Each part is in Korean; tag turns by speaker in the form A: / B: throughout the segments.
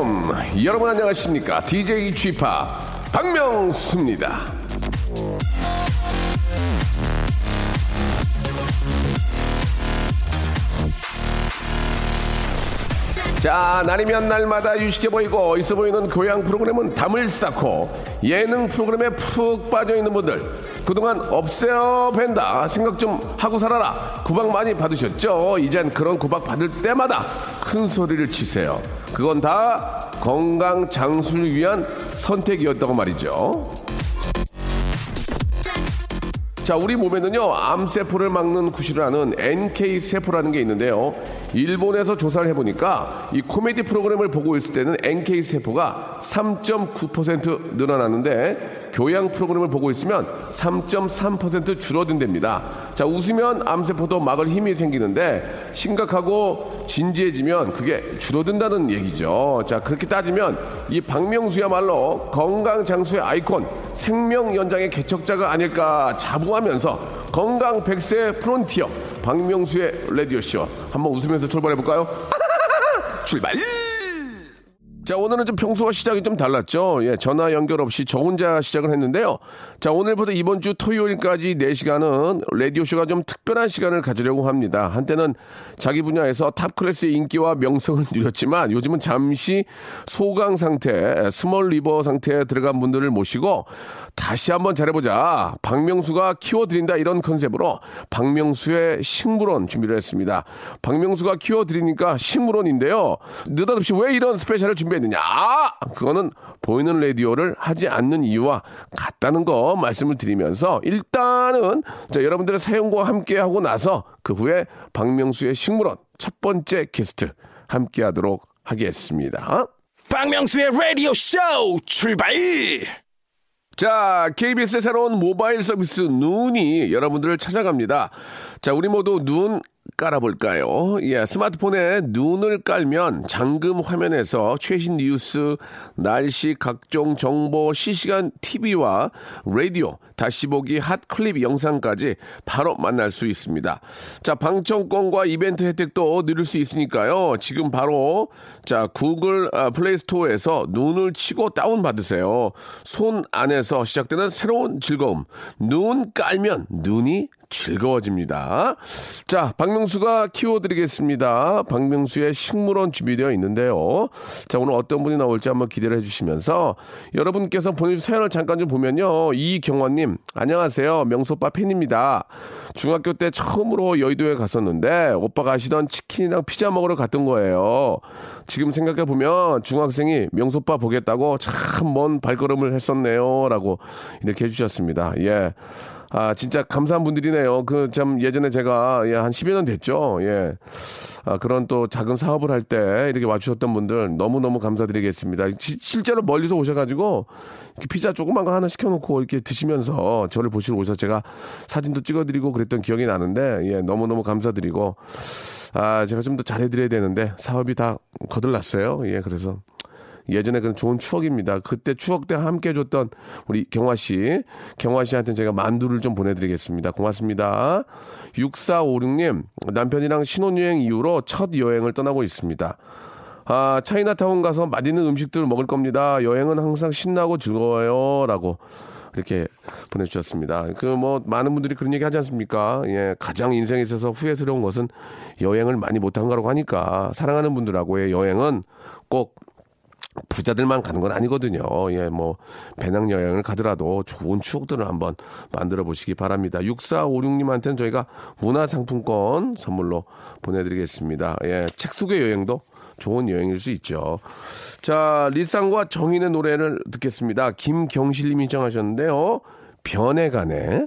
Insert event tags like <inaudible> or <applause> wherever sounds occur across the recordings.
A: Welcome
B: 여러분 안녕하십니까? DJ g 파 박명수입니다. 자 날이면 날마다 유식해 보이고 있어 보이는 교양 프로그램은 담을 쌓고 예능 프로그램에 푹 빠져 있는 분들 그동안 없어 뵌다 생각 좀 하고 살아라. 구박 많이 받으셨죠? 이젠 그런 구박 받을 때마다 큰 소리를 치세요 그건 다 건강 장수를 위한 선택이었다고 말이죠 자, 우리 몸에는요, 암세포를 막는 구실을 하는 NK세포라는 게 있는데요. 일본에서 조사를 해보니까 이 코미디 프로그램을 보고 있을 때는 NK세포가 3.9% 늘어나는데 교양 프로그램을 보고 있으면 3.3% 줄어든답니다. 자, 웃으면 암세포도 막을 힘이 생기는데 심각하고 진지해지면 그게 줄어든다는 얘기죠. 자, 그렇게 따지면 이 박명수야말로 건강 장수의 아이콘, 생명 연장의 개척자가 아닐까 자부하면서 건강 100세 프론티어 박명수의 라디오쇼 한번 웃으면서 출발해 볼까요? <laughs> 출발! 자, 오늘은 좀 평소와 시작이 좀 달랐죠. 예, 전화 연결 없이 저 혼자 시작을 했는데요. 자, 오늘부터 이번 주 토요일까지 4시간은 라디오쇼가 좀 특별한 시간을 가지려고 합니다. 한때는 자기 분야에서 top class의 인기와 명성을 <laughs> 누렸지만 요즘은 잠시 소강 상태, small river 상태에 들어간 분들을 모시고 다시 한번 잘해보자. 박명수가 키워드린다 이런 컨셉으로 박명수의 식물원 준비를 했습니다. 박명수가 키워드리니까 식물원인데요. 느닷없이 왜 이런 special을 준비했 느냐? 아! 그거는 보이는 라디오를 하지 않는 이유와 같다는 거 말씀을 드리면서 일단은 자, 여러분들의 사연과 함께 하고 나서 그 후에 박명수의 식물원 첫 번째 게스트 함께 하도록 하겠습니다.
A: 박명수의 라디오 쇼 출발!
B: 자, KBS의 새로운 모바일 서비스 눈이 여러분들을 찾아갑니다. 자, 우리 모두 눈 깔아볼까요? 예, 스마트폰에 눈을 깔면 잠금 화면에서 최신 뉴스, 날씨, 각종 정보, 실시간 TV와 라디오, 다시 보기 hot clip 영상까지 바로 만날 수 있습니다. 자, 방청권과 이벤트 혜택도 누릴 수 있으니까요. 지금 바로 자, 구글 아, 플레이 스토어에서 눈을 치고 다운 받으세요. 손 안에서 시작되는 새로운 즐거움. 눈 깔면 눈이 즐거워집니다. 자, 박명수가 키워드리겠습니다. 박명수의 식물원 준비되어 있는데요. 자, 오늘 어떤 분이 나올지 한번 기대를 해주시면서 여러분께서 보내주신 사연을 잠깐 좀 보면요. 이경화님, 안녕하세요. 명수오빠 팬입니다. 중학교 때 처음으로 여의도에 갔었는데 오빠가 하시던 치킨이랑 피자 먹으러 갔던 거예요. 지금 생각해 보면 중학생이 명소빠 보겠다고 참 먼 발걸음을 했었네요. 라고 이렇게 해주셨습니다. 예. 아, 진짜 감사한 분들이네요. 그 참 예전에 제가 예, 한 10여 년 됐죠. 예. 아, 그런 또 작은 사업을 할 때 이렇게 와주셨던 분들 너무너무 감사드리겠습니다. 시, 실제로 멀리서 오셔가지고 피자 조그만 거 하나 시켜놓고 이렇게 드시면서 저를 보시러 오셔서 제가 사진도 찍어드리고 그랬던 기억이 나는데 예, 너무너무 감사드리고 아, 제가 좀 더 잘해드려야 되는데 사업이 다 거들났어요. 예, 그래서 예전에 그런 좋은 추억입니다. 그때 추억 때 함께 해줬던 우리 경화 씨, 경화 씨한테 제가 만두를 좀 보내드리겠습니다. 고맙습니다. 6456님, 남편이랑 신혼여행 이후로 첫 여행을 떠나고 있습니다. 아, 차이나타운 가서 맛있는 음식들을 먹을 겁니다. 여행은 항상 신나고 즐거워요. 라고 이렇게 보내주셨습니다. 그 뭐 많은 분들이 그런 얘기 하지 않습니까? 예, 가장 인생에 있어서 후회스러운 것은 여행을 많이 못한 거라고 하니까 사랑하는 분들하고의 여행은 꼭 부자들만 가는 건 아니거든요. 예, 뭐, 배낭 여행을 가더라도 좋은 추억들을 한번 만들어 보시기 바랍니다. 6456님한테는 저희가 문화상품권 선물로 보내드리겠습니다. 예, 책 속의 여행도 좋은 여행일 수 있죠. 자, 리쌍과 정인의 노래를 듣겠습니다. 김경실님이 정하셨는데요. 변해가네.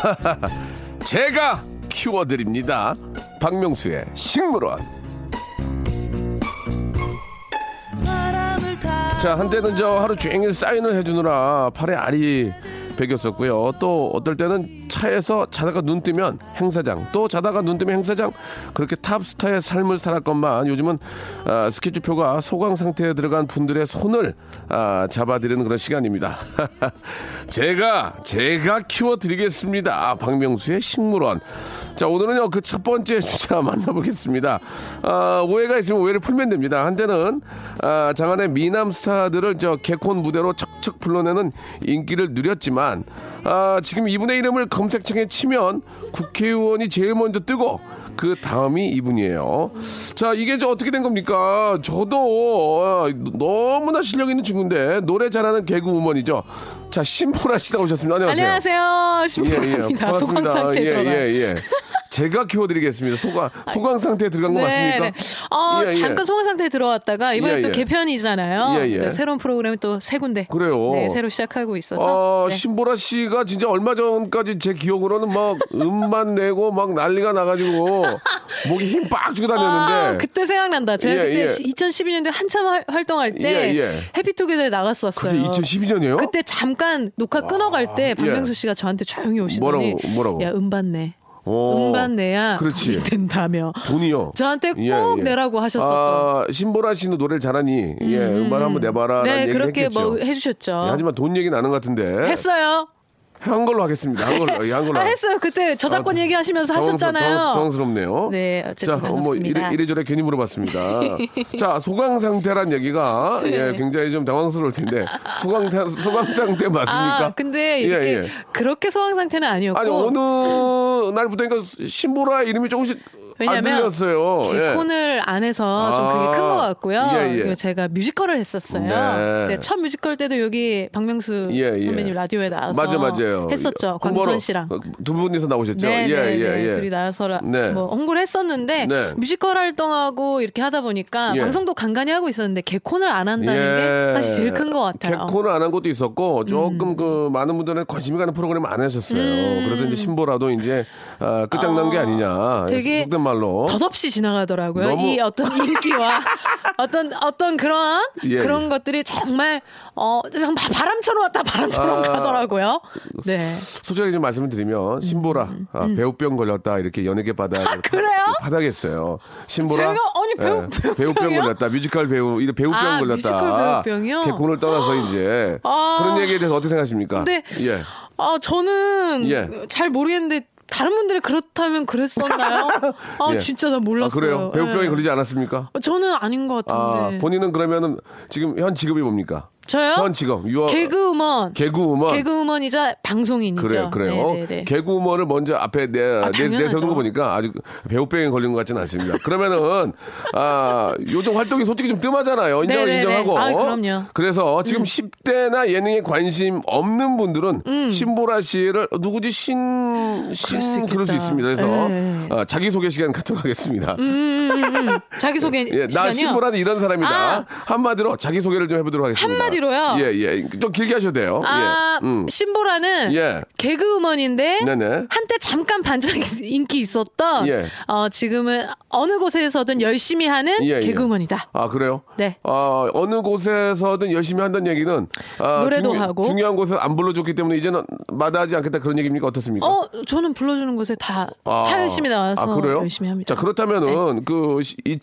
A: <laughs>
B: 제가 키워드립니다. 박명수의 식물원. 자, 한때는 저 하루 종일 사인을 해주느라 팔에 알이 베겼었고요. 또 어떨 때는 차에서 자다가 눈 뜨면 행사장, 또 자다가 눈 뜨면 행사장 그렇게 탑스타의 삶을 살았건만 요즘은 아, 스케줄표가 소강 상태에 들어간 분들의 손을 아, 잡아드리는 그런 시간입니다. <laughs> 제가 제가 키워드리겠습니다. 박명수의 식물원. 자 오늘은요 그 첫 번째 <laughs> 주자 만나보겠습니다. 아, 오해가 있으면 오해를 풀면 됩니다. 한때는 아, 장안의 미남 스타들을 저 개콘 무대로 척척 불러내는 인기를 누렸지만 아, 지금 이분의 이름을 검색창에 치면 국회의원이 제일 먼저 뜨고 그 다음이 이분이에요. 자, 이게 저 어떻게 된 겁니까? 저도 어, 너무나 실력 있는 친구인데 노래 잘하는 개그 우먼이죠. 자, 신보라 씨 나오셨습니다. 안녕하세요.
C: 안녕하세요.
B: 예, 예.
C: 신부입니다. 소강 상태
B: 예,
C: 들어가.
B: 예, 예. 제가 키워드리겠습니다. 소강, 소강 상태에 들어간 거 맞습니까?
C: 네, 어,
B: 예, 예.
C: 잠깐 소강 상태에 들어왔다가 이번에
B: 예,
C: 또
B: 예.
C: 개편이잖아요. 네, 새로운 프로그램이 또세 군데.
B: 그래요.
C: 네, 새로 시작하고 있어서.
B: 어,
C: 네.
B: 신보라 씨가 진짜 얼마 전까지 제 기억으로는 막 음만 <laughs> 내고 막 난리가 나가지고 목에 힘 빡 주고
C: 아,
B: 다녔는데.
C: 그때 생각난다. 제가
B: 예,
C: 그때
B: 예.
C: 2012년도에 한참 활- 활동할 때. 해피투게더에 나갔었어요.
B: 그게 2012년이에요?
C: 그때 잠깐 녹화 끊어갈 때 박명수 씨가 저한테 조용히 오시더니
B: 예. 뭐라고, 뭐라고?
C: 야 음반 내.
B: 오.
C: 음반 내야
B: 그렇지.
C: 돈이 된다며.
B: 돈이요.
C: 저한테 꼭
B: 예, 예.
C: 내라고 하셨었던.
B: 아, 신보라 씨는 노래를 잘하니, 예, 음반 한번 내봐라.
C: 네, 그렇게
B: 했겠죠.
C: 뭐 해주셨죠.
B: 예, 하지만 돈 얘기 나는 것 같은데.
C: 했어요.
B: 한 걸로 하겠습니다. 한 걸로. 예, 한 걸로.
C: 아, 했어요. 그때 저작권
B: 아,
C: 얘기하시면서 하셨잖아요.
B: 당황스- 당황스럽네요.
C: 네, 어쨌든
B: 자, 뭐
C: 반갑습니다.
B: 이래, 이래저래 괜히 물어봤습니다. <laughs> 자, 소강 상태란 얘기가
C: 네.
B: 예, 굉장히 좀 당황스러울 텐데 소강 타- 소강 상태 맞습니까?
C: 아, 근데
B: 예,
C: 이렇게
B: 예.
C: 그렇게 소강 상태는 아니었고
B: 아니 어느 날부터니까 신보라 이름이 조금씩 안
C: 왜냐면.
B: 예.
C: 개콘을 안 해서 좀 그게
B: 아,
C: 큰것 같고요.
B: 예, 예.
C: 제가 뮤지컬을 했었어요.
B: 네.
C: 네, 첫 뮤지컬 때도 여기 박명수
B: 예, 예.
C: 선배님 라디오에 나와서
B: 맞아, 맞아요.
C: 했었죠. 광선 씨랑.
B: 두 분이서 나오셨죠.
C: 네,
B: 예,
C: 네,
B: 예,
C: 네.
B: 예.
C: 둘이 나와서 라-
B: 네.
C: 뭐 홍보를 했었는데
B: 네.
C: 뮤지컬 활동하고 이렇게 하다 보니까
B: 예.
C: 방송도 간간히 하고 있었는데 개콘을 안 한다는
B: 예.
C: 게 사실 제일 큰 것 같아요. 음.
B: 개콘을 안 한 것도 있었고 조금 그 많은 분들은 관심이 가는 프로그램 안 하셨어요. 그래서 이제 신보라도 이제 아, 끝장난 게 아니냐.
C: 음. 되게
B: 속된 말로.
C: 덧없이 지나가더라고요.
B: 너무-
C: 이 어떤 인기와 <laughs> 어떤 어떤 그런
B: 예,
C: 그런
B: 예.
C: 것들이 정말 어 그냥 바- 바람처럼 왔다 바람처럼
B: 아.
C: 가더라고요. 네.
B: 솔직하게 좀 말씀을 드리면 신보라 아, 배우병 걸렸다 이렇게 연예계 바닥
C: 음, 아, 그래요?
B: 바닥했어요. 신보라
C: 제가? 아니, 배우-
B: 예?
C: 배우병
B: 걸렸다. 뮤지컬 배우 이런 배우병
C: 아,
B: 걸렸다.
C: 뮤지컬 배우병이요?
B: 개콘을 떠나서 이제
C: 아.
B: 그런 얘기에 대해서 어떻게 생각하십니까?
C: 근데
B: 예.
C: 아 저는
B: 예.
C: 잘 모르겠는데 다른 분들이 그렇다면 그랬었나요? <laughs> 아
B: 예.
C: 진짜 나
B: 아,
C: 몰랐어요.
B: 그래요? 배우병이
C: 예.
B: 걸리지 않았습니까?
C: 저는 아닌 것
B: 아,
C: 같은데.
B: 본인은 그러면은 지금 현 직업이 뭡니까?
C: 저요?
B: 현 직업 유어
C: 개그우먼.
B: 개그우먼.
C: 개그우먼이자 방송인이죠.
B: 그래요, 그래요.
C: 네네네.
B: 개그우먼을 먼저 앞에 내,
C: 아,
B: 내. 내세우는 거 보니까 아직 배우병에 걸린 것 같지는 않습니다. 그러면은, 아, 요즘 활동이 솔직히 좀 뜸하잖아요. 인정,
C: 네네네.
B: 인정하고.
C: 아, 그럼요.
B: 그래서 지금 10대나 예능에 관심 없는 분들은 신보라 씨를 누구지 신, 신,
C: 음. 수
B: 그럴 수
C: 있겠다.
B: 있습니다. 그래서
C: 네.
B: 아, 자기 소개 시간 갖도록 하겠습니다.
C: 자기 소개 <laughs>
B: 예, 나? 신보라는 이런 사람이다.
C: 아.
B: 한마디로 자기 소개를 좀 해보도록 하겠습니다.
C: 한마디 로요?
B: 예, 예. 좀 길게 하셔도 돼요.
C: 아,
B: 예. 음.
C: 신보라는
B: 예.
C: 개그우먼인데
B: 네네.
C: 한때 잠깐 반짝 <laughs> 인기 있었던
B: 예.
C: 어, 지금은 어느 곳에서든 열심히 하는
B: 예, 예.
C: 개그우먼이다.
B: 아 그래요?
C: 네.
B: 아 어느 곳에서든 열심히 한다는 얘기는 아,
C: 노래도 하고.
B: 중요한 곳에 안 불러줬기 때문에 이제는 마다하지 않겠다 그런 얘기입니까 어떻습니까?
C: 어, 저는 불러주는 곳에 다,
B: 아,
C: 다 열심히 나와서
B: 아, 그래요?
C: 열심히 합니다. 네.
B: 자 그렇다면은 그 시- 이,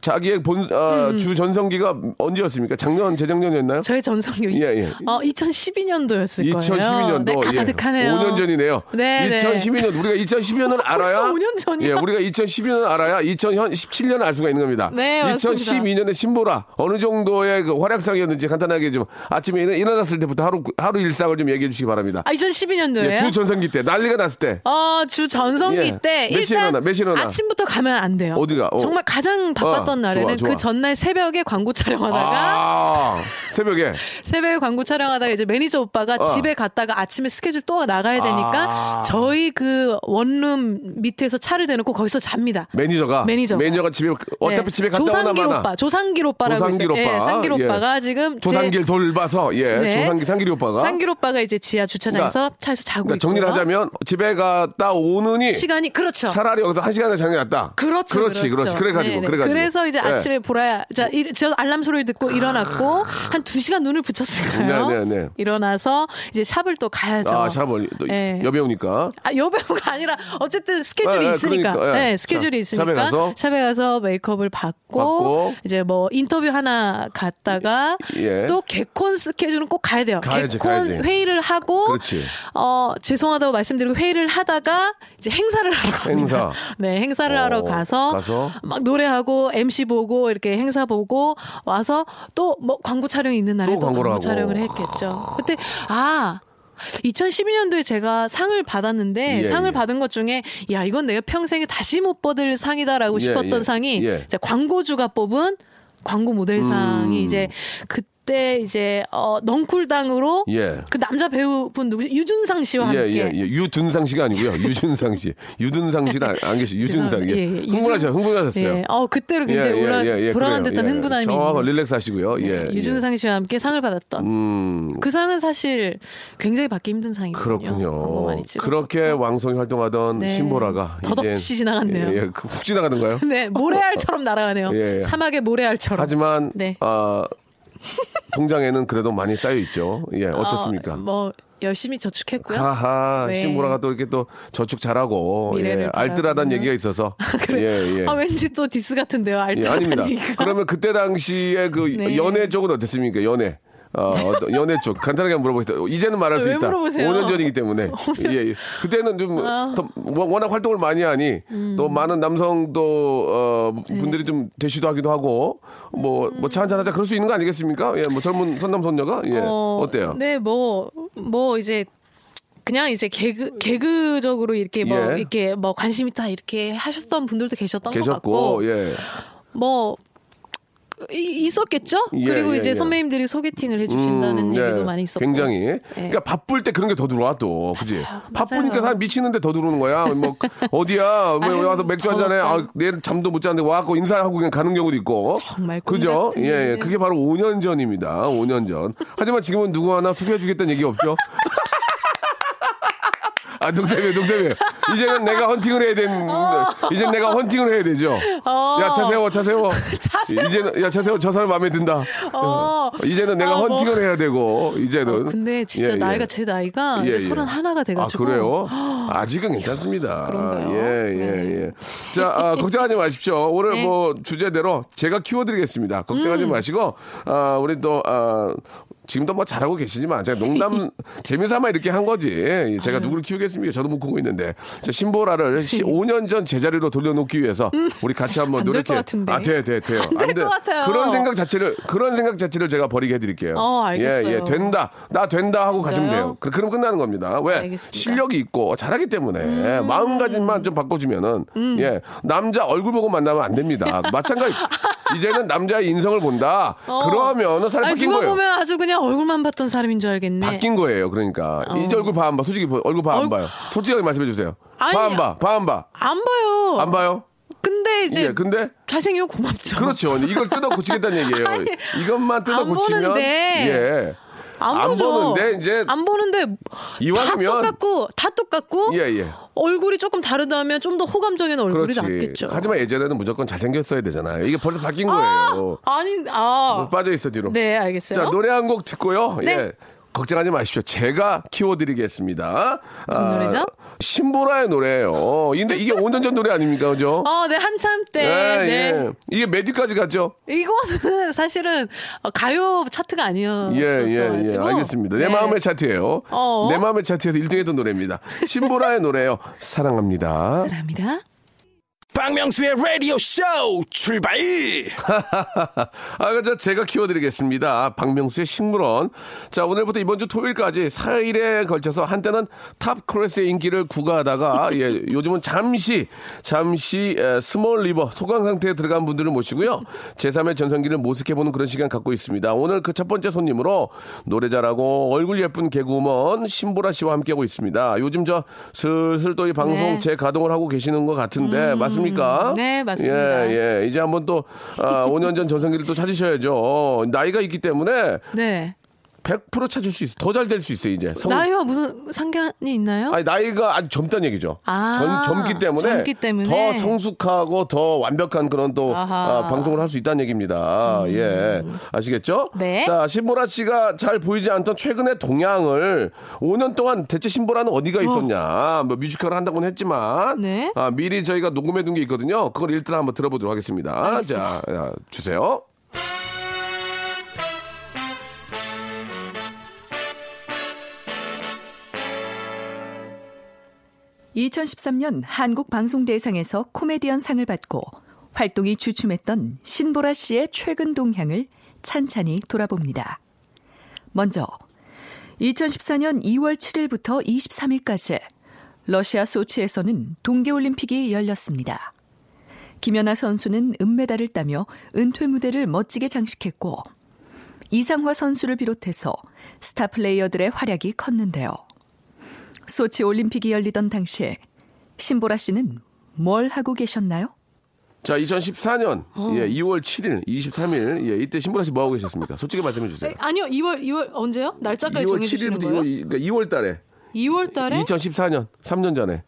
B: 자기의 본 아, 주 전성기가 언제였습니까? 작년 재작년이었나요?
C: 음, 저의 전성기
B: 예, 예.
C: 어, 2012년도였을 거예요.
B: 2012년도
C: 네, 가득하네요.
B: 5년 전이네요.
C: 네, 네.
B: 2012년 우리가 2012년을 알아야
C: 벌써 5년 전이야?
B: 예, 우리가 2012년을 알아야 2017년을 알 수가 있는 겁니다.
C: 네, 맞습니다.
B: 2012년에 신보라 어느 정도의 그 활약상이었는지 간단하게 좀 아침에 일어- 일어났을 때부터 하루 하루 일상을 좀 얘기해 주시기 바랍니다.
C: 아, 2012년도에요?
B: 예, 주 전성기 때 난리가 났을 때
C: 어, 주 전성기
B: 예.
C: 때 일단
B: 일어나?
C: 아침부터 가면 안 돼요.
B: 어디가? 어.
C: 정말 가장 바빴던
B: 아,
C: 날에는
B: 좋아, 좋아.
C: 그 전날 새벽에 광고 촬영하다가
B: 아, 새벽에
C: 새벽에 광고 촬영하다가 이제 매니저 오빠가
B: 어.
C: 집에 갔다가 아침에 스케줄 또 나가야 되니까
B: 아.
C: 저희 그 원룸 밑에서 차를 대놓고 거기서 잡니다.
B: 매니저가
C: 매니저가.
B: 집에 어차피
C: 네.
B: 집에 갔다
C: 조상길 오빠, 조상길 오빠라고
B: 조상길
C: 있어요.
B: 오빠.
C: 예, 상길
B: 예.
C: 오빠가 지금 제-
B: 조상길 돌봐서 예
C: 네.
B: 조상길 상길이 오빠가
C: 상길 오빠가 이제 지하 주차장에서 차에서 자고
B: 그러니까 정리를
C: 있고요.
B: 하자면 집에 갔다 오느니
C: 시간이 그렇죠.
B: 차라리 여기서 한 시간을 장이 낫다.
C: 그렇죠.
B: 그렇지,
C: 그렇죠.
B: 그렇지. 그래가지고,
C: 네네.
B: 그래가지고.
C: 그래서 이제
B: 예.
C: 아침에 보라야, 자, 일- 저 알람 소리를 듣고 일어났고, 한 두 시간 눈을 붙였을까요?
B: 네, 네, 네.
C: 일어나서 이제 샵을 또 가야죠.
B: 아, 샵을 또
C: 예.
B: 여배우니까.
C: 아, 여배우가 아니라, 어쨌든 스케줄이
B: 예, 예,
C: 있으니까.
B: 그러니까, 예.
C: 네, 스케줄이
B: 자,
C: 있으니까.
B: 샵에 가서?
C: 샵에 가서 메이크업을 받고,
B: 받고.
C: 이제 뭐 인터뷰 하나 갔다가,
B: 예.
C: 또 개콘 스케줄은 꼭 가야 돼요.
B: 가야지,
C: 개콘
B: 가야지.
C: 회의를 하고,
B: 그렇지.
C: 어, 죄송하다고 말씀드리고 회의를 하다가, 이제 행사를 하러 갑니다.
B: 행사.
C: 네, 행사를 하러
B: 어,
C: 가서,
B: 가서?
C: 막 노래하고 MC 보고 이렇게 행사 보고 와서 또 뭐 광고 촬영이 있는 날
B: 에또 광고.
C: 촬영을 했겠죠. 그때 아 2012년도에 제가 상을 받았는데
B: 예,
C: 상을
B: 예.
C: 받은 것 중에 야 이건 내가 평생에 다시 못 받을 상이다라고
B: 예,
C: 싶었던
B: 예,
C: 상이
B: 예.
C: 이제 광고주가 뽑은 광고 모델상이
B: 음.
C: 이제 그 때 이제 어 넝쿨당으로
B: 예.
C: 그 남자 배우분 누구 유준상 씨와
B: 예,
C: 함께
B: 예, 예. 유둔상 씨가 아니고요. <laughs> 유준상 씨. 유둔상 씨는 안, 안 계시. 유준상. 예.
C: 예, 예.
B: 흥분하셔, 흥분하셨어요.
C: 예. 어 그때로 굉장히 올라 돌아간 듯한. 흥분함이
B: 정확하고
C: 있는.
B: 릴렉스 하시고요. 예.
C: 네, 유준상 씨와 함께 상을 받았던
B: 음,
C: 그 상은 사실 굉장히 받기 힘든 상이거든요.
B: 그렇군요. 그렇게 왕성히 활동하던
C: 네.
B: 신보라가 이젠-
C: 지나갔네요.
B: 예, 예. 그훅 지나가는가요? <laughs>
C: 네, 모래알처럼 날아가네요.
B: 예, <laughs> 예.
C: 사막의 모래알처럼.
B: 하지만
C: 네.
B: 아, <laughs> 통장에는 그래도 많이 쌓여 있죠. 예, 어떻습니까?
C: 어, 뭐 열심히 저축했고요.
B: 하하
C: 네.
B: 신보라가 또 이렇게 또 저축 잘하고 예, 알뜰하다는. 얘기가 있어서 <laughs>
C: 그래.
B: 예, 예.
C: 아 왠지 또 디스 같은데요.
B: 예,
C: 알뜰한
B: 아닙니다.
C: 얘기가.
B: 그러면 그때 당시에 그
C: 네.
B: 연애 쪽은 어땠습니까? 연애. 어, 연애 쪽 간단하게 물어보겠다. 이제는 말할
C: 수왜
B: 있다.
C: 물어보세요?
B: 5년 전이기 때문에. <laughs> 예, 예. 그때는 좀
C: 아.
B: 더 워낙 활동을 많이 하니
C: 음.
B: 또 많은 남성도 어,
C: 네.
B: 분들이 좀 대시도 하기도 하고 뭐 뭐차 한잔 하자 그럴 수 있는 거 아니겠습니까? 예, 뭐 젊은 선남 선녀가 예. 어, 때요
C: 네, 뭐, 뭐 이제 그냥 이제 개그 개그적으로 이렇게 뭐
B: 예.
C: 이렇게 뭐 관심 있다 이렇게 하셨던 분들도 계셨던 것 같고
B: 계셨고 예.
C: 뭐 이- 있었겠죠?
B: 예,
C: 그리고
B: 예,
C: 이제
B: 예.
C: 선배님들이 소개팅을 해주신다는
B: 음,
C: 얘기도
B: 예.
C: 많이 있었고.
B: 굉장히. 그러니까 바쁠 때 그런 게 더 들어와 또, 그지? 바쁘니까 사람 미치는데 더 들어오는 거야. 뭐 <laughs> 어디야? 뭐 와서 맥주 한 잔에
C: 더웠다.
B: 아, 내일 잠도 못 자는데 와갖고 인사하고 그냥 가는 경우도 있고.
C: 정말 꿈
B: 그죠? 예, 예. 그게 바로 5년 전입니다. 5년 전. 하지만 지금은 누구 하나 소개해주겠다는 얘기 없죠? <laughs> 아, 농담이에요, 농담이에요. 이제는 내가 헌팅을 해야 되는, 이제는 내가 헌팅을 해야 되죠.
C: 어.
B: 야, 차 세워, 차 세워. <laughs> 이제는, 야, 차 세워. 저 사람 마음에 든다.
C: 어.
B: 이제는 내가
C: 아, 뭐.
B: 헌팅을 해야 되고, 이제는.
C: 어, 근데 진짜
B: 예, 예.
C: 나이가 제 나이가
B: 예,
C: 이제
B: 예.
C: 서른 하나가 돼가지고.
B: 아, 그래요? 아직은 괜찮습니다.
C: 그런가요? 네.
B: 예, 예, 예. 자, 아, 걱정하지 마십시오. 오늘
C: 네.
B: 뭐 주제대로 제가 키워드리겠습니다. 걱정하지
C: 음.
B: 마시고, 아, 우리 또, 아, 지금도 뭐 잘하고 계시지만 제가 농담 <laughs> 재미삼아 이렇게 한 거지. 제가 누구를 키우겠습니까? 저도 못 크고 있는데. 자, 신보라를 시- 5년 전 제자리로 돌려놓기 위해서 우리 같이 한번 노력해. 아, 돼, 돼, 돼요.
C: 안될것 같아요.
B: 그런 생각 자체를 그런 생각 자체를 제가 버리게 해드릴게요.
C: 어, 알겠어요.
B: 예, 예, 된다. 나 된다 하고 가시면? 돼요. 그, 그럼 끝나는 겁니다. 왜?
C: 알겠습니다.
B: 실력이 있고 잘하기 때문에
C: 음.
B: 마음가짐만 좀 바꿔주면은 예 남자 얼굴 보고 만나면 안 됩니다. <laughs> 마찬가지. 이제는 남자의 인성을 본다. 그러면은
C: 어. 아니
B: 바뀐
C: 누가
B: 거예요.
C: 보면 아주 그냥 얼굴만 봤던 사람인 줄 알겠네.
B: 바뀐 거예요. 그러니까 이제 얼굴 봐 안 봐. 솔직히 보- 얼굴 봐안
C: 얼-
B: 봐요. 솔직하게 말씀해 주세요. 봐 안 봐. 봐 안 봐.
C: 안 봐요.
B: 안 봐요.
C: 근데 이제
B: 예. 근데
C: 잘생기면 고맙죠.
B: 그렇죠. 이걸 뜯어 고치겠다는 얘기예요. <laughs>
C: 아니,
B: 이것만 뜯어
C: 안
B: 고치면
C: 보는데.
B: 예.
C: 안,
B: 안. 보는데 이제
C: 안 보는데
B: 이왕이면-
C: 다 똑같고 다 똑같고
B: 예, 예.
C: 얼굴이 조금 다르다면 좀 더 호감적인 얼굴이
B: 그렇지.
C: 낫겠죠.
B: 하지만 예전에는 무조건 잘생겼어야 되잖아요. 이게 벌써 바뀐 거예요.
C: 아니 아.
B: 뭐 빠져 있어 뒤로.
C: 네, 알겠어요.
B: 자 노래 한 곡 듣고요.
C: 네.
B: 예. 걱정하지 마십시오. 제가 키워드리겠습니다.
C: 무슨 노래죠?
B: 신보라의 노래예요. 근데 이게 5년 전 노래 아닙니까, 그죠? <laughs>
C: 어, 네, 한참 때.
B: 예,
C: 네.
B: 예. 이게 몇 위까지 갔죠?
C: 이거는 <laughs> 사실은 어, 가요 차트가 아니었어요.
B: 예, 예, 예. 알겠습니다. 내 마음의 차트예요.
C: 어.
B: 내 마음의 차트에서 1등했던 노래입니다. 신보라의 노래요. 사랑합니다.
C: 사랑합니다.
D: 박명수의 라디오 쇼 출발 <laughs>
B: 아, 그저 제가 키워드리겠습니다. 박명수의 식물원. 자, 오늘부터 이번 주 토요일까지 4일에 걸쳐서 한때는 top class의 인기를 구가하다가, <laughs> 예, 요즘은 잠시, 잠시, 에, small river, 소강 상태에 들어간 분들을 모시고요. 제3의 전성기를 모색해보는 그런 시간 갖고 있습니다. 오늘 그 첫 번째 손님으로 노래 잘하고 얼굴 예쁜 개그우먼 신보라 씨와 함께하고 있습니다. 요즘 저 슬슬 또 이 방송
C: 네.
B: 재가동을 하고 계시는 것 같은데, 맞습니 까?
C: 네, 맞습니다.
B: 예, 예. 이제 한번 또, 아, <laughs> 5년 전 전성기를 또 찾으셔야죠. 나이가 있기 때문에
C: 네.
B: 100% 찾을 수 있어. 더 잘 될 수 있어요, 이제. 성-
C: 나이와 무슨 상관이 있나요?
B: 아니, 나이가 아주 젊다는 얘기죠.
C: 아,
B: 젊, 젊기 때문에.
C: 젊기 때문에.
B: 더 성숙하고 더 완벽한 그런 또. 아, 방송을 할 수 있다는 얘기입니다. 예. 아시겠죠?
C: 네.
B: 자, 신보라 씨가 잘 보이지 않던 최근의 동향을 5년 동안 대체 신보라는 어디가 있었냐. 뭐 뮤지컬을 한다고는 했지만.
C: 네.
B: 아, 미리 저희가 녹음해 둔 게 있거든요. 그걸 일단 한번 들어보도록 하겠습니다. 자, 야, 주세요.
E: 2013년 한국방송대상에서 코미디언 상을 받고 활동이 주춤했던 신보라 씨의 최근 동향을 찬찬히 돌아봅니다. 먼저 2014년 2월 7일부터 23일까지 러시아 소치에서는 동계올림픽이 열렸습니다. 김연아 선수는 은메달을 따며 은퇴 무대를 멋지게 장식했고 이상화 선수를 비롯해서 스타 플레이어들의 활약이 컸는데요. 소치 올림픽이 열리던 당시에 신보라 씨는 뭘 하고 계셨나요?
B: 자, 2014년
C: 어.
B: 예, 2월 7일, 23일 예, 이때 신보라 씨 뭐 하고 계셨습니까? 솔직히 말씀해 주세요.
C: 네, 아니요, 2월 2월 언제요? 날짜까지
B: 2월
C: 정해 주시는
B: 7일부터
C: 거예요?
B: 2월, 그러니까 2월 달에
C: 2월 달에?
B: 2014년 3년 전에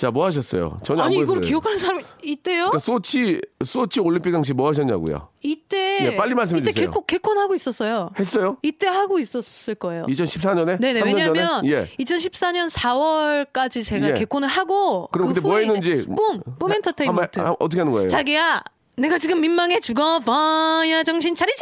B: 자, 뭐 하셨어요? 전혀
C: 아니
B: 안
C: 이걸. 기억하는 사람이 있대요?
B: 그러니까 소치 소치 올림픽 당시 뭐 하셨냐고요?
C: 이때
B: 예, 빨리 말씀해
C: 이때
B: 주세요.
C: 개콘, 개콘 하고 있었어요.
B: 했어요?
C: 이때 하고 있었을 거예요.
B: 2014년에?
C: 네네
B: 3년
C: 왜냐하면
B: 전에? 예.
C: 2014년 4월까지 제가
B: 예.
C: 개콘을 하고
B: 그럼
C: 그
B: 그때 뭐
C: 후에 이제
B: 했는지
C: 뿜! 뿜 엔터테인먼트
B: 한번, 아, 어떻게 하는 거예요?
C: 자기야 내가 지금 민망해 죽어봐야 정신 차리지?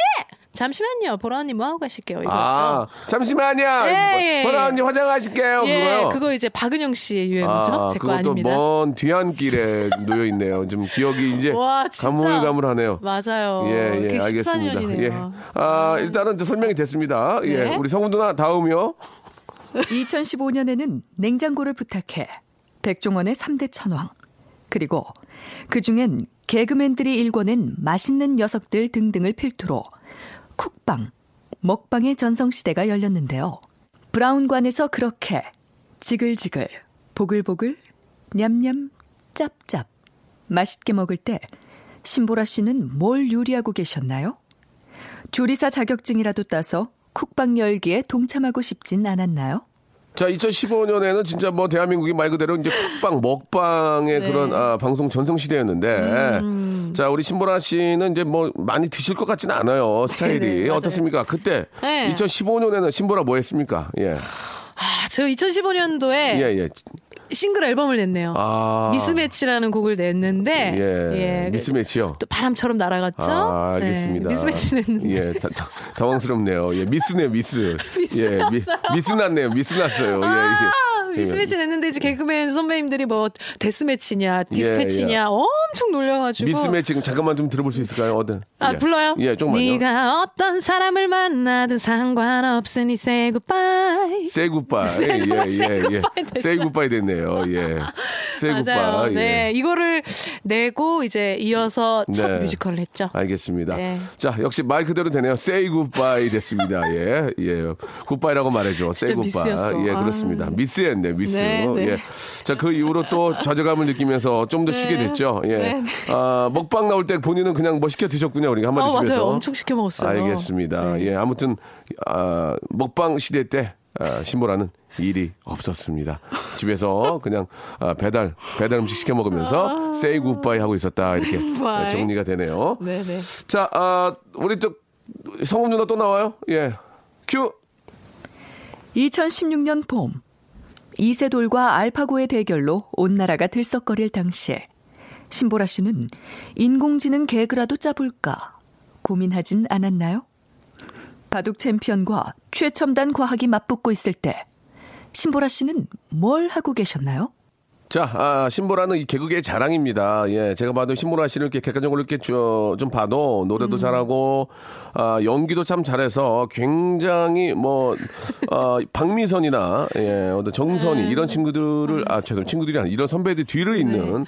C: 잠시만요 보라 언니 뭐 하고 가실게요 이거죠
B: 아, 잠시만요.
C: 예, 예.
B: 보라 언니 화장하실게요.
C: 예,
B: 그거요.
C: 그거 이제 박은영 씨의 유행어죠
B: 아,
C: 제거
B: 그것도
C: 아닙니다
B: 먼 뒤안길에 <laughs> 놓여 있네요. 좀 기억이 이제
C: 와.
B: 가물가물하네요.
C: 맞아요
B: 예, 예,
C: 그게
B: 알겠습니다.
C: 14년이네요.
B: 예. 아, 일단은 이제 설명이 됐습니다. 예.
C: 네.
B: 우리 성훈 누나 다음이요.
E: 2015년에는 냉장고를 부탁해 백종원의 3대 천왕 그리고 그중엔 개그맨들이 일궈낸 맛있는 녀석들 등등을 필두로 쿡방, 먹방의 전성시대가 열렸는데요. 브라운관에서 그렇게 지글지글, 보글보글, 냠냠, 짭짭 맛있게 먹을 때 신보라 씨는 뭘 요리하고 계셨나요? 조리사 자격증이라도 따서 쿡방 열기에 동참하고 싶진 않았나요?
B: 자, 2015년에는 진짜 뭐 대한민국이 말 그대로 이제 쿡방, 먹방의
C: 네.
B: 그런 아, 방송 전성 시대였는데,
C: 음.
B: 자, 우리 신보라 씨는 이제 뭐 많이 드실 것 같지는 않아요. 스타일이.
C: 네, 맞아요.
B: 어떻습니까? 그때
C: 네.
B: 2015년에는 신보라 뭐 했습니까? 예.
C: 아, 저 2015년도에
B: 예, 예.
C: 싱글 앨범을 냈네요.
B: 아.
C: 미스매치라는 곡을 냈는데
B: 예. 미스매치요.
C: 또 바람처럼 날아갔죠.
B: 아, 알겠습니다.
C: 네, 미스매치 냈는데.
B: 예, 다, 다, 당황스럽네요. 예, 미스네 <laughs> 미스. 예, 미, 미스 났네요. 미스 났어요. 예,
C: 아,
B: 이게.
C: 미스매치 냈는데 이제 개그맨 선배님들이 뭐 데스매치냐 디스패치냐
B: 예, 예.
C: 엄청 놀려가지고
B: 미스매치 지금 잠깐만 좀 들어볼 수 있을까요? 어떤?
C: 아
B: 예.
C: 불러요?
B: 예, 조금만요.
C: 네가 어떤 사람을 만나든 상관없으니 say goodbye.
B: Say goodbye. <laughs>
C: 네, 정말
B: 예,
C: say
B: 예, 예.
C: goodbye 됐어요.
B: Say goodbye 됐네요. 예. Say
C: 맞아요.
B: goodbye.
C: 네,
B: 예.
C: 이거를 내고 이제 이어서 첫
B: 네.
C: 뮤지컬을 했죠.
B: 알겠습니다.
C: 네.
B: 자, 역시 말 그대로 되네요. Say goodbye 됐습니다. 예, 예. goodbye라고 말해줘. Say goodbye.
C: 미스였어.
B: 예,
C: 아.
B: 그렇습니다. 미스 였네, 미스.
C: 네, 네.
B: 예. 자, 그 이후로 또 좌절감을 느끼면서 좀 더 쉬게 됐죠. 예.
C: 네, 네.
B: 아, 먹방 나올 때 본인은 그냥 뭐 시켜 드셨군요. 우리 한마디
C: 어,
B: 집에서.
C: 맞아요. 엄청 시켜 먹었어요.
B: 알겠습니다.
C: 네.
B: 예, 아무튼 아, 먹방 시대 때 아, 신보라는 일이 없었습니다. 집에서 그냥 아, 배달 배달 음식 시켜 먹으면서 세이 굿바이 하고 있었다 이렇게
C: 아. 굿바이.
B: 정리가 되네요.
C: 네네.
B: 자, 아, 우리 저 성훈 누나 또 나와요? 예, 큐.
E: 2016년 봄 이세돌과 알파고의 대결로 온 나라가 들썩거릴 당시에 신보라 씨는 인공지능 개그라도 짜볼까 고민하진 않았나요? 바둑 챔피언과 최첨단 과학이 맞붙고 있을 때 신보라 씨는 뭘 하고 계셨나요?
B: 자, 아, 신보라는 이 개그계의 자랑입니다. 예, 제가 봐도 신보라 씨를 이렇게 객관적으로 이렇게 주- 좀 봐도 노래도 잘하고, 아, 연기도 참 잘해서 굉장히 뭐, 어, 박미선이나, 예, 어떤 정선이 이런 친구들을, 아, 죄송, 친구들이 아니라 이런 선배들 뒤를 잇는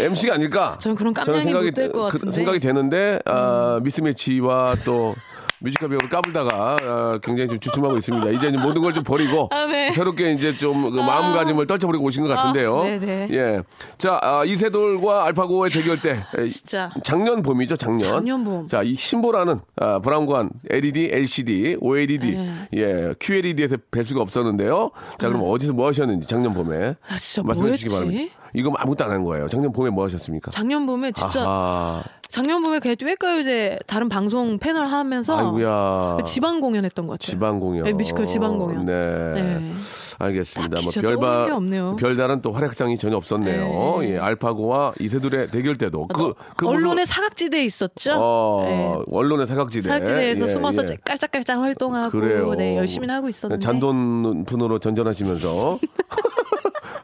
B: MC가 아닐까?
C: 저는 그런 깜냥이
B: 생각이,
C: 못될것
B: 그. 생각이 되는데, 아, 미스매치와 또, <laughs> 뮤지컬 배우를 까불다가 아, 굉장히 좀 주춤하고 있습니다. 이제 모든 걸 좀 버리고
C: 아, 네.
B: 새롭게 이제 좀 그 마음가짐을 떨쳐버리고 오신 것 같은데요.
C: 아, 네네.
B: 예. 자, 아, 이세돌과 알파고의 대결 때. 에,
C: 진짜.
B: 작년 봄이죠, 작년.
C: 작년 봄.
B: 자, 이 신보라는 아, 브라운관 LED, LCD, OLED,
C: 네.
B: 예, QLED에서 뵐 수가 없었는데요. 자, 그럼 어디서 뭐 하셨는지 작년 봄에.
C: 아, 진짜
B: 말씀해 주시기
C: 뭐였지?
B: 바랍니다. 이거 아무것도 안 한 거예요. 작년 봄에 뭐 하셨습니까?
C: 작년 봄에 진짜
B: 아하.
C: 작년 봄에 그냥 듀엣가요제 다른 방송 패널 하면서
B: 아이고야.
C: 지방 공연했던 것 같아요.
B: 지방 공연.
C: 네, 뮤지컬 지방 공연.
B: 네.
C: 네.
B: 알겠습니다. 뭐 별바
C: 없네요.
B: 별다른 또 활약상이 전혀 없었네요.
C: 네.
B: 예, 알파고와 이세돌의 대결 때도 그, 그
C: 언론의
B: 무슨-
C: 사각지대에 있었죠.
B: 어,
C: 네.
B: 언론의 사각지대.
C: 사각지대에서
B: 예,
C: 숨어서
B: 예.
C: 깔짝깔짝 활동하고
B: 그래요.
C: 네, 열심히 하고 있었는데
B: 잔돈푼으로 전전하시면서. <laughs>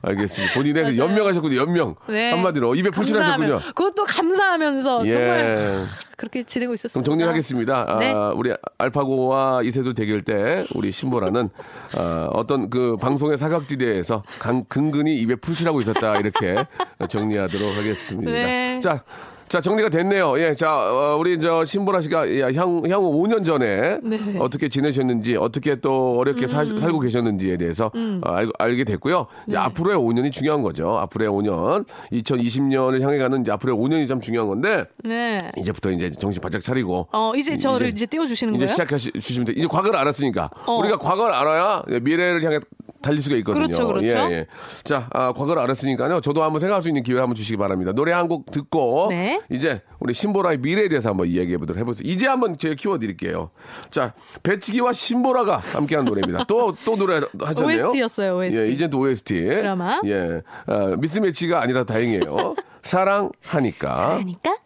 B: 알겠습니다. 본인의 그 연명하셨군요, 연명.
C: 네.
B: 한마디로. 입에 풀칠하셨군요.
C: 그것도 감사하면서
B: 예.
C: 정말 <laughs> 그렇게 지내고 있었어요.
B: 그럼 정리하겠습니다.
C: 네.
B: 아, 우리 알파고와 이세돌 대결 때 우리 신보라는 아, 어떤 그 방송의 사각지대에서 강, 근근히 입에 풀칠하고 있었다 이렇게 <laughs> 정리하도록 하겠습니다.
C: 네.
B: 자. 자 정리가 됐네요. 예, 자 어, 우리 저 신보라 씨가 예, 향 향후 5년 전에
C: 네.
B: 어떻게 지내셨는지 어떻게 또 어렵게 사-
C: 음.
B: 살고 계셨는지에 대해서 어, 알, 알게 됐고요.
C: 네.
B: 이제 앞으로의 5년이 중요한 거죠. 앞으로의 5년, 2020년을 향해 가는 이제 앞으로의 5년이 참 중요한 건데
C: 네.
B: 이제부터 이제 정신 바짝 차리고
C: 어, 이제 저를 이제 띄워 주시는
B: 이제
C: 거예요?
B: 시작하시 주시면 돼. 이제 과거를 알았으니까
C: 어.
B: 우리가 과거를 알아야 미래를 향해 달릴 수가 있거든요.
C: 그렇죠, 그렇죠.
B: 예, 예. 자, 아, 과거를 알았으니까요. 저도 한번 생각할 수 있는 기회 를 한번 주시기 바랍니다. 노래 한 곡 듣고
C: 네.
B: 이제 우리 신보라의 미래에 대해서 한번 이야기해 보도록 해보세요. 이제 한번 제가 키워 드릴게요. 자, 배치기와 신보라가 함께한 노래입니다. 또 또 노래 하셨네요.
C: OST였어요, OST.
B: 예, 이제 또 OST.
C: 드라마.
B: 예, 아, 미스 매치가 아니라 다행이에요. 사랑하니까.
C: 그러니까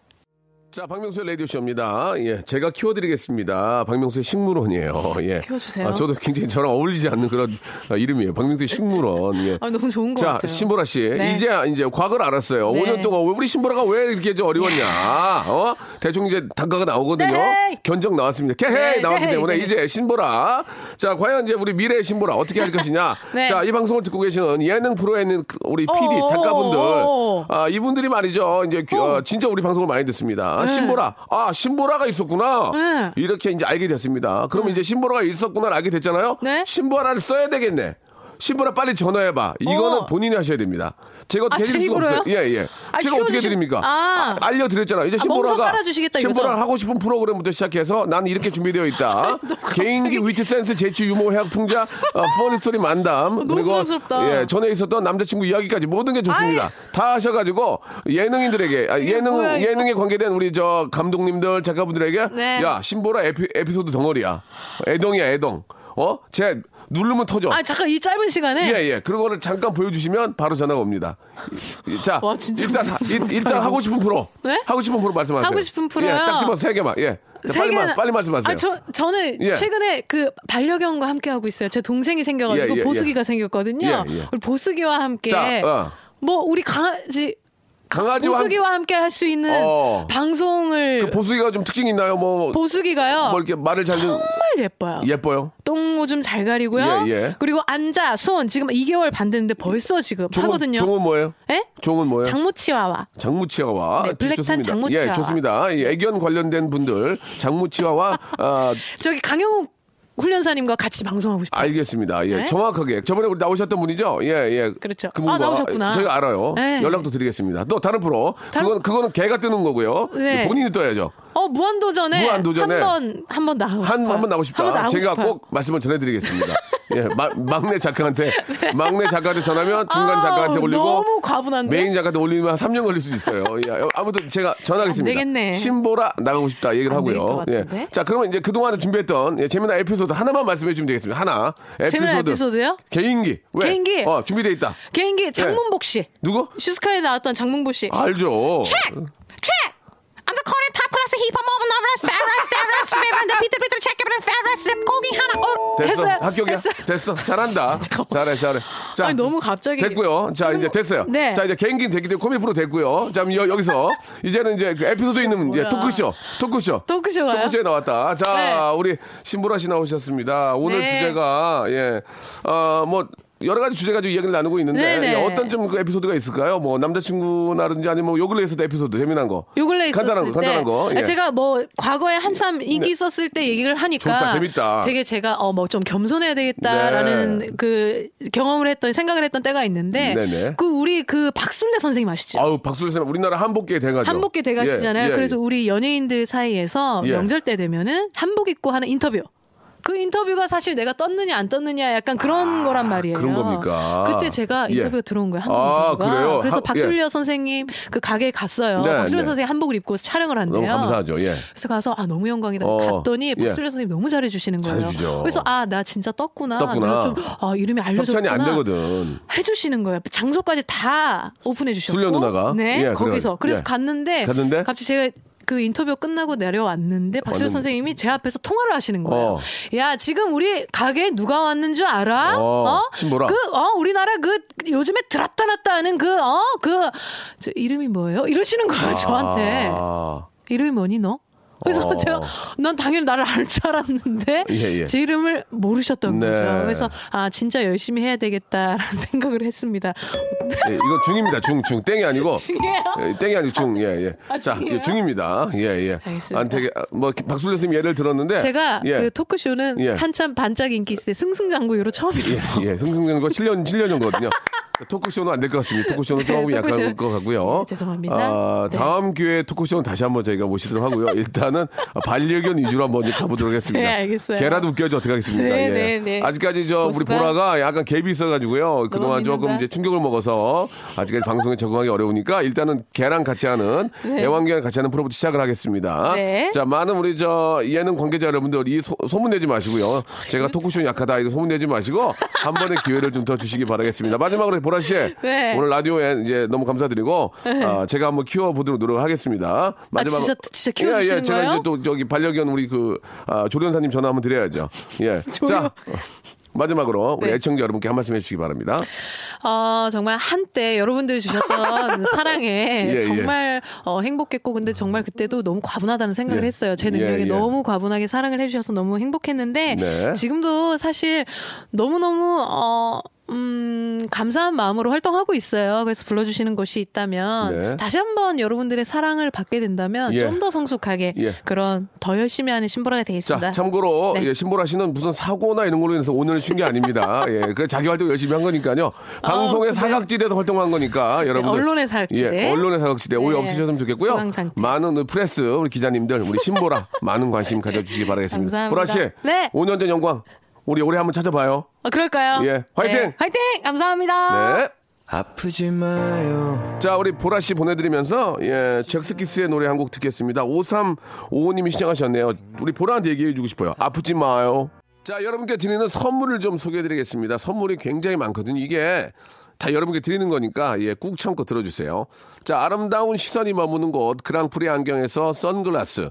B: 자, 박명수의 라디오쇼입니다. 예, 제가 키워드리겠습니다. 박명수의 식물원이에요. 예.
C: 키워주세요.
B: 아, 저도 굉장히 저랑 어울리지 않는 그런 아, 이름이에요. 박명수의 식물원. 예.
C: 아, 너무 좋은 것
B: 자,
C: 같아요.
B: 신보라 씨.
C: 네.
B: 이제, 이제 과거를 알았어요.
C: 네.
B: 5년 동안 우리 신보라가 왜 이렇게 좀 어려웠냐. 어? 대충 이제 단가가 나오거든요.
C: 네.
B: 견적 나왔습니다. 개헤이
C: 네,
B: 나왔기
C: 네,
B: 때문에
C: 네.
B: 이제 신보라. 자, 과연 이제 우리 미래의 신보라 어떻게 할 것이냐. <laughs>
C: 네.
B: 자, 이 방송을 듣고 계시는 예능 프로에 있는 그 우리 PD,
C: 어,
B: 작가분들.
C: 어, 어.
B: 아, 이분들이 말이죠. 이제 귀- 어, 진짜 우리 방송을 많이 듣습니다. 신보라. 아, 신보라가 있었구나.
C: 네.
B: 이렇게 이제 알게 됐습니다. 그럼 이제 신보라가 있었구나 알게 됐잖아요.
C: 네.
B: 신보라를 써야 되겠네. 신보라 빨리 전화해봐. 이거는
C: 어.
B: 본인이 하셔야 됩니다. 제가 어떻게
C: 아,
B: 해드릴
C: 제
B: 수가
C: 입으로요?
B: 없어요. 예, 예.
C: 아,
B: 제가 어떻게
C: 키워주시-
B: 해드립니까?
C: 아.
B: 알려드렸잖아요. 이제
C: 아,
B: 신보라가? 신보라가 하고 싶은 프로그램부터 시작해서 나는 이렇게 준비되어 있다. <laughs> 개인기, 위트, 센스, 재치, 유머, 해학, 풍자, 어, funny story, 만담.
C: 너무
B: 그리고
C: 부담스럽다.
B: 예, 전에 있었던 남자친구 이야기까지 모든 게 좋습니다. 다 하셔가지고 예능인들에게 아, 예능
C: 뭐야.
B: 예능에 관계된 우리 저 감독님들 작가분들에게
C: 네.
B: 야 신보라 에피, 에피소드 덩어리야. 애동이야 애동. 어? 제 누르면 터져.
C: 아 잠깐 이 짧은 시간에
B: 예, 예. 그런 거를 잠깐 보여주시면 바로 전화가 옵니다. 자,
C: 와,
B: 일단, 일- 일단. 하고 싶은 프로.
C: 네?
B: 하고 싶은 프로 말씀하세요.
C: 하고 싶은 프로요?
B: 예, 딱 집어서 세 개만. 예. 자,
C: 세
B: 빨리, 말,
C: 개나-
B: 빨리 말씀하세요.
C: 아, 저, 저는
B: 예.
C: 최근에 그 반려견과 함께 하고 있어요. 제 동생이 생겨가지고
B: 예, 예,
C: 보수기가 생겼거든요.
B: 예, 예.
C: 우리 보수기와 함께
B: 자, 어.
C: 뭐 우리 강아지
B: 강아지와 함-
C: 보수기와 함 께 할 수 있는
B: 어.
C: 방송을
B: 그 보수기가 좀 특징이 있나요? 뭐,
C: 보수기가요.
B: 뭐 이렇게 말을 잘 좀.
C: 정말 예뻐요.
B: 예뻐요.
C: 똥오줌 잘 가리고요.
B: 예, 예.
C: 그리고 앉아 손 지금 2개월 반 됐는데 벌써 지금
B: 종은,
C: 하거든요.
B: 종은 뭐예요?
C: 예?
B: 종은 뭐예요?
C: 장무치와와.
B: 장무치와와
C: 네, 블랙탄
B: 좋습니다.
C: 장무치와와.
B: 예, 좋습니다. 이 애견 관련된 분들 장무치와와 <laughs> 아,
C: 저기 강영욱 훈련사님과 같이 방송하고 싶어요.
B: 알겠습니다. 예,
C: 네?
B: 정확하게 저번에 우리 나오셨던 분이죠? 예, 예.
C: 그렇죠.
B: 그분과
C: 아, 나오셨구나.
B: 저희가 알아요.
C: 네.
B: 연락도 드리겠습니다. 또 다른 프로.
C: 다른-
B: 그건 그거는 개가 뜨는 거고요.
C: 네.
B: 본인이 떠야죠.
C: 어 무한도전에
B: 무한도전에
C: 한번 한번 나가고
B: 한
C: 싶어요.
B: 한번 나오고 싶다.
C: 한번
B: 제가
C: 싶어요.
B: 꼭 말씀을 전해드리겠습니다. <laughs> 예, 마- 막내 작가한테 막내 작가한테 전하면 중간
C: 아우,
B: 작가한테 올리고
C: 너무 과분한데.
B: 메인 작가한테 올리면 한 3년 걸릴 수도 있어요. 예, 아무튼 제가 전하겠습니다.
C: 안 되겠네.
B: 신보라 나가고 싶다 얘기를 하고요.
C: 것 같은데?
B: 자, 그러면 이제 그동안에 준비했던 예, 재미난 에피소드 하나만 말씀해 주시면 되겠습니다. 하나. 에피소드.
C: 재미난 에피소드 요?
B: 개인기. 왜?
C: 개인기?
B: 어, 준비돼 있다.
C: 개인기 장문복 씨.
B: 누구?
C: 슈스케에 나왔던 장문복 씨.
B: 알죠.
C: check. I'm the current top class hip hop movement novelist, fabulous, fabulous, fabulous, 비틀 비틀 check it, fabulous, 고기 하나. 어,
B: 됐어.
C: 했어요.
B: 합격이야.
C: 했어요.
B: 됐어. 잘한다. <laughs> 잘해, 잘해. 자,
C: 아니, 너무 갑자기.
B: 됐고요. 자, 이제 됐어요.
C: 네.
B: 자, 이제 개인기는 됐기 때문에 코미 프로 됐고요. 자, 여, 여기서 이제는 이제 그 에피소드 있는 이제. 토크쇼. 토크쇼.
C: 토크쇼가요?
B: 토크쇼에 나왔다. 자,
C: 네.
B: 우리 신보라 씨 나오셨습니다. 오늘
C: 네.
B: 주제가 예. 어, 뭐 여러 가지 주제 가지고 이야기를 나누고 있는데
C: 네네.
B: 예, 어떤 좀 그 에피소드가 있을까요? 뭐 남자친구나든지 아니면 뭐요 근래 있었던 에피소드 재미난 거.
C: 요 근래
B: 간단한 거,
C: 때
B: 간단한 거. 예.
C: 제가 뭐 과거에 한참 인기 있었을 때 얘기를 하니까
B: 좋다, 재밌다.
C: 되게 제가 어 뭐 좀 겸손해야 되겠다라는
B: 네.
C: 그 경험을 했던 생각을 했던 때가 있는데
B: 네네.
C: 그 우리 그 박술래 선생님 아시죠?
B: 아우 박수를 쌤 우리나라 한복계 대가죠.
C: 한복계 대가시잖아요.
B: 예, 예,
C: 그래서
B: 예.
C: 우리 연예인들 사이에서
B: 예.
C: 명절 때 되면은 한복 입고 하는 인터뷰. 그 인터뷰가 사실 내가 떴느냐 안 떴느냐 약간 그런 거란 말이에요.
B: 아, 그런 겁니까?
C: 그때 제가
B: 예.
C: 인터뷰가 들어온 거예요. 한복
B: 아,
C: 인터뷰가.
B: 그래요?
C: 그래서
B: 한-
C: 박술려 선생님 그 가게에 갔어요.
B: 네,
C: 박술려
B: 네.
C: 선생님 한복을 입고 촬영을 한대요.
B: 너무 감사하죠. 예.
C: 그래서 가서 아 너무 영광이다.
B: 어,
C: 갔더니
B: 예.
C: 박술려 선생님 너무 잘해 주시는 거예요.
B: 잘해주죠.
C: 그래서 아 나 진짜 떴구나.
B: 떴구나.
C: 내가 좀 아, 이름이 알려졌구나.
B: 협찬이 안 되거든.
C: 해주시는 거예요. 장소까지 다 오픈해 주셨고.
B: 술려 누나가?
C: 네,
B: 예,
C: 거기서. 그래서
B: 예.
C: 갔는데,
B: 갔는데?
C: 갑자기 제가 그 인터뷰 끝나고 내려왔는데
B: 왔는데.
C: 선생님이 제 앞에서 통화를 하시는 거예요.
B: 어.
C: 야 지금 우리 가게에 누가 왔는 줄 알아?
B: 어, 신보라.
C: 그 어, 우리나라 그 요즘에 들었다 놨다 하는 그 어그저 이름이 뭐예요? 이러시는 거예요 저한테.
B: 아,
C: 이름이 뭐니 너? 그래서
B: 어.
C: 제가 난 당연히 나를 알 줄 알았는데
B: 예, 예.
C: 제 이름을 모르셨던
B: 네.
C: 거죠. 그래서 아 진짜 열심히 해야 되겠다라는 <laughs> 생각을 했습니다.
B: 예, 이거 중입니다. 중, 중. 땡이 아니고.
C: 중이에요?
B: 예, 땡이 아니고 중. 예, 예.
C: 아,
B: 자,
C: 중이에요?
B: 예, 중입니다. 예, 예.
C: 알겠습니다.
B: 안 되게, 아, 뭐, 박술래 선생님 예를 들었는데.
C: 제가
B: 예.
C: 그 토크쇼는
B: 예.
C: 한참 반짝 인기 있을 때 승승장구로 처음이라서
B: 예, 승승장구 7년, 7년 전거든요. 토크쇼는 안 될 것 같습니다. 토크쇼는 조금
C: 네,
B: 약할
C: 토크쇼.
B: 것 같고요.
C: 네, 죄송합니다.
B: 아,
C: 네.
B: 다음 기회에 토크쇼는 다시 한번 저희가 모시도록 하고요. 일단은 반려견 위주로 한번 가보도록 하겠습니다.
C: 네, 알겠어요.
B: 개라도 웃겨야죠. 어떻게 하겠습니까?
C: 네,
B: 예.
C: 네, 네.
B: 아직까지 저 우리 보라가 약간 갭이 있어가지고요. 그동안 조금. 이제 충격을 먹어서 아직까지 방송에 적응하기 어려우니까 일단은 개랑 같이 하는 애완견 같이 하는 프로부터 시작을 하겠습니다.
C: 네.
B: 자, 많은 우리 저 예능 관계자 여러분들 이 소, 문 내지 마시고요. 제가 토크쇼 약하다 이거 소문 내지 마시고 한 번의 기회를 좀 더 주시기 바라겠습니다. 마지막으로 보라 씨
C: 네.
B: 오늘 라디오에 이제 너무 감사드리고 아, 제가 한번 키워보도록 노력하겠습니다. 마지막
C: 진짜- 진짜 키워주시는
B: 예, 예, 제가
C: 거예요?
B: 이제 또 저기 반려견 우리 그 아, 조련사님 전화 한번 드려야죠. 예. <laughs> 자. 어, 마지막으로 우리
C: 네.
B: 애청자 여러분께 한 말씀 해주시기 바랍니다.
C: 어, 정말 한때 여러분들이 주셨던 <laughs> 사랑에
B: 예, 예.
C: 정말 어, 행복했고 근데 정말 그때도 너무 과분하다는 생각을
B: 예.
C: 했어요. 제 능력에
B: 예, 예.
C: 너무 과분하게 사랑을 해주셔서 너무 행복했는데
B: 네.
C: 지금도 사실 너무너무 어, 음, 감사한 마음으로 활동하고 있어요. 그래서 불러주시는 곳이 있다면
B: 네.
C: 다시 한번 여러분들의 사랑을 받게 된다면
B: 예.
C: 좀더 성숙하게
B: 예.
C: 그런 더 열심히 하는 신보라가 되겠습니다.
B: 자, 참고로
C: 네.
B: 예, 신보라 씨는 무슨 사고나 이런 걸로 인해서 오늘 쉰게 아닙니다. <laughs> 예, 그 자기 활동 열심히 한 거니까요. 방송의
C: 어, 네.
B: 사각지대에서 활동한 거니까 여러분들
C: 언론의 사각지대.
B: 예, 언론의 사각지대 오해
C: 네.
B: 없으셨으면 좋겠고요.
C: 수강 상태.
B: 많은 우리 프레스 우리 기자님들 우리 신보라 <laughs> 많은 관심 가져주시기 바라겠습니다.
C: 감사합니다.
B: 보라 씨,
C: 네.
B: 5년 전 영광 우리 올해 한번 찾아봐요.
C: 어, 그럴까요?
B: 예, 화이팅!
C: 네, 화이팅! 감사합니다.
B: 네.
A: 아프지 마요.
B: 자, 우리 보라 씨 보내드리면서, 예, 잭스키스의 노래 한 곡 듣겠습니다. 5355님이 시청하셨네요. 우리 보라한테 얘기해주고 싶어요. 아프지 마요. 자, 여러분께 드리는 선물을 좀 소개해 드리겠습니다. 선물이 굉장히 많거든요. 이게 다 여러분께 드리는 거니까 예, 꾹 참고 들어주세요. 자, 아름다운 시선이 머무는 곳 그랑프리 안경에서 선글라스,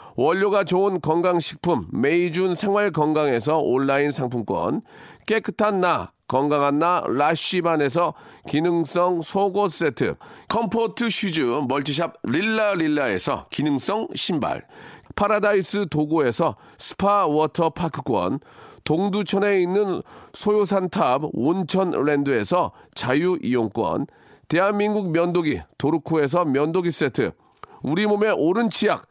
B: 원료가 좋은 건강식품 메이준 생활건강에서 온라인 상품권, 깨끗한 나 건강한 나 라쉬반에서 기능성 속옷 세트, comfort shoes multi shop 릴라 릴라에서 기능성 신발, 파라다이스 도고에서 스파 워터 파크권, 동두천에 있는 소요산탑 온천랜드에서 자유이용권, 대한민국 면도기 도루코에서 면도기 세트, 우리 몸의 오른 치약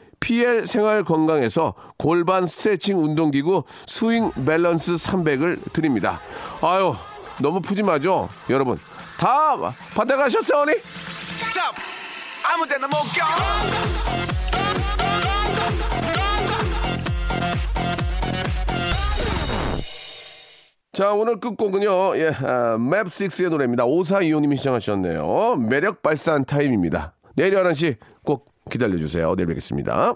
B: PL 생활 건강에서 골반 스트레칭 운동기구 스윙 밸런스 300을 드립니다. 아유, 너무 푸짐하죠? 여러분, 다 받아가셨어요, 언니?
A: Stop! 아무 데나 못 껴!
B: 자, 오늘 끝곡은요, 예, 아, 맵6의 노래입니다. 오사이오님이 시청하셨네요. 매력 발산 타임입니다. 내일 11시 꼭 기다려주세요. 내일 뵙겠습니다.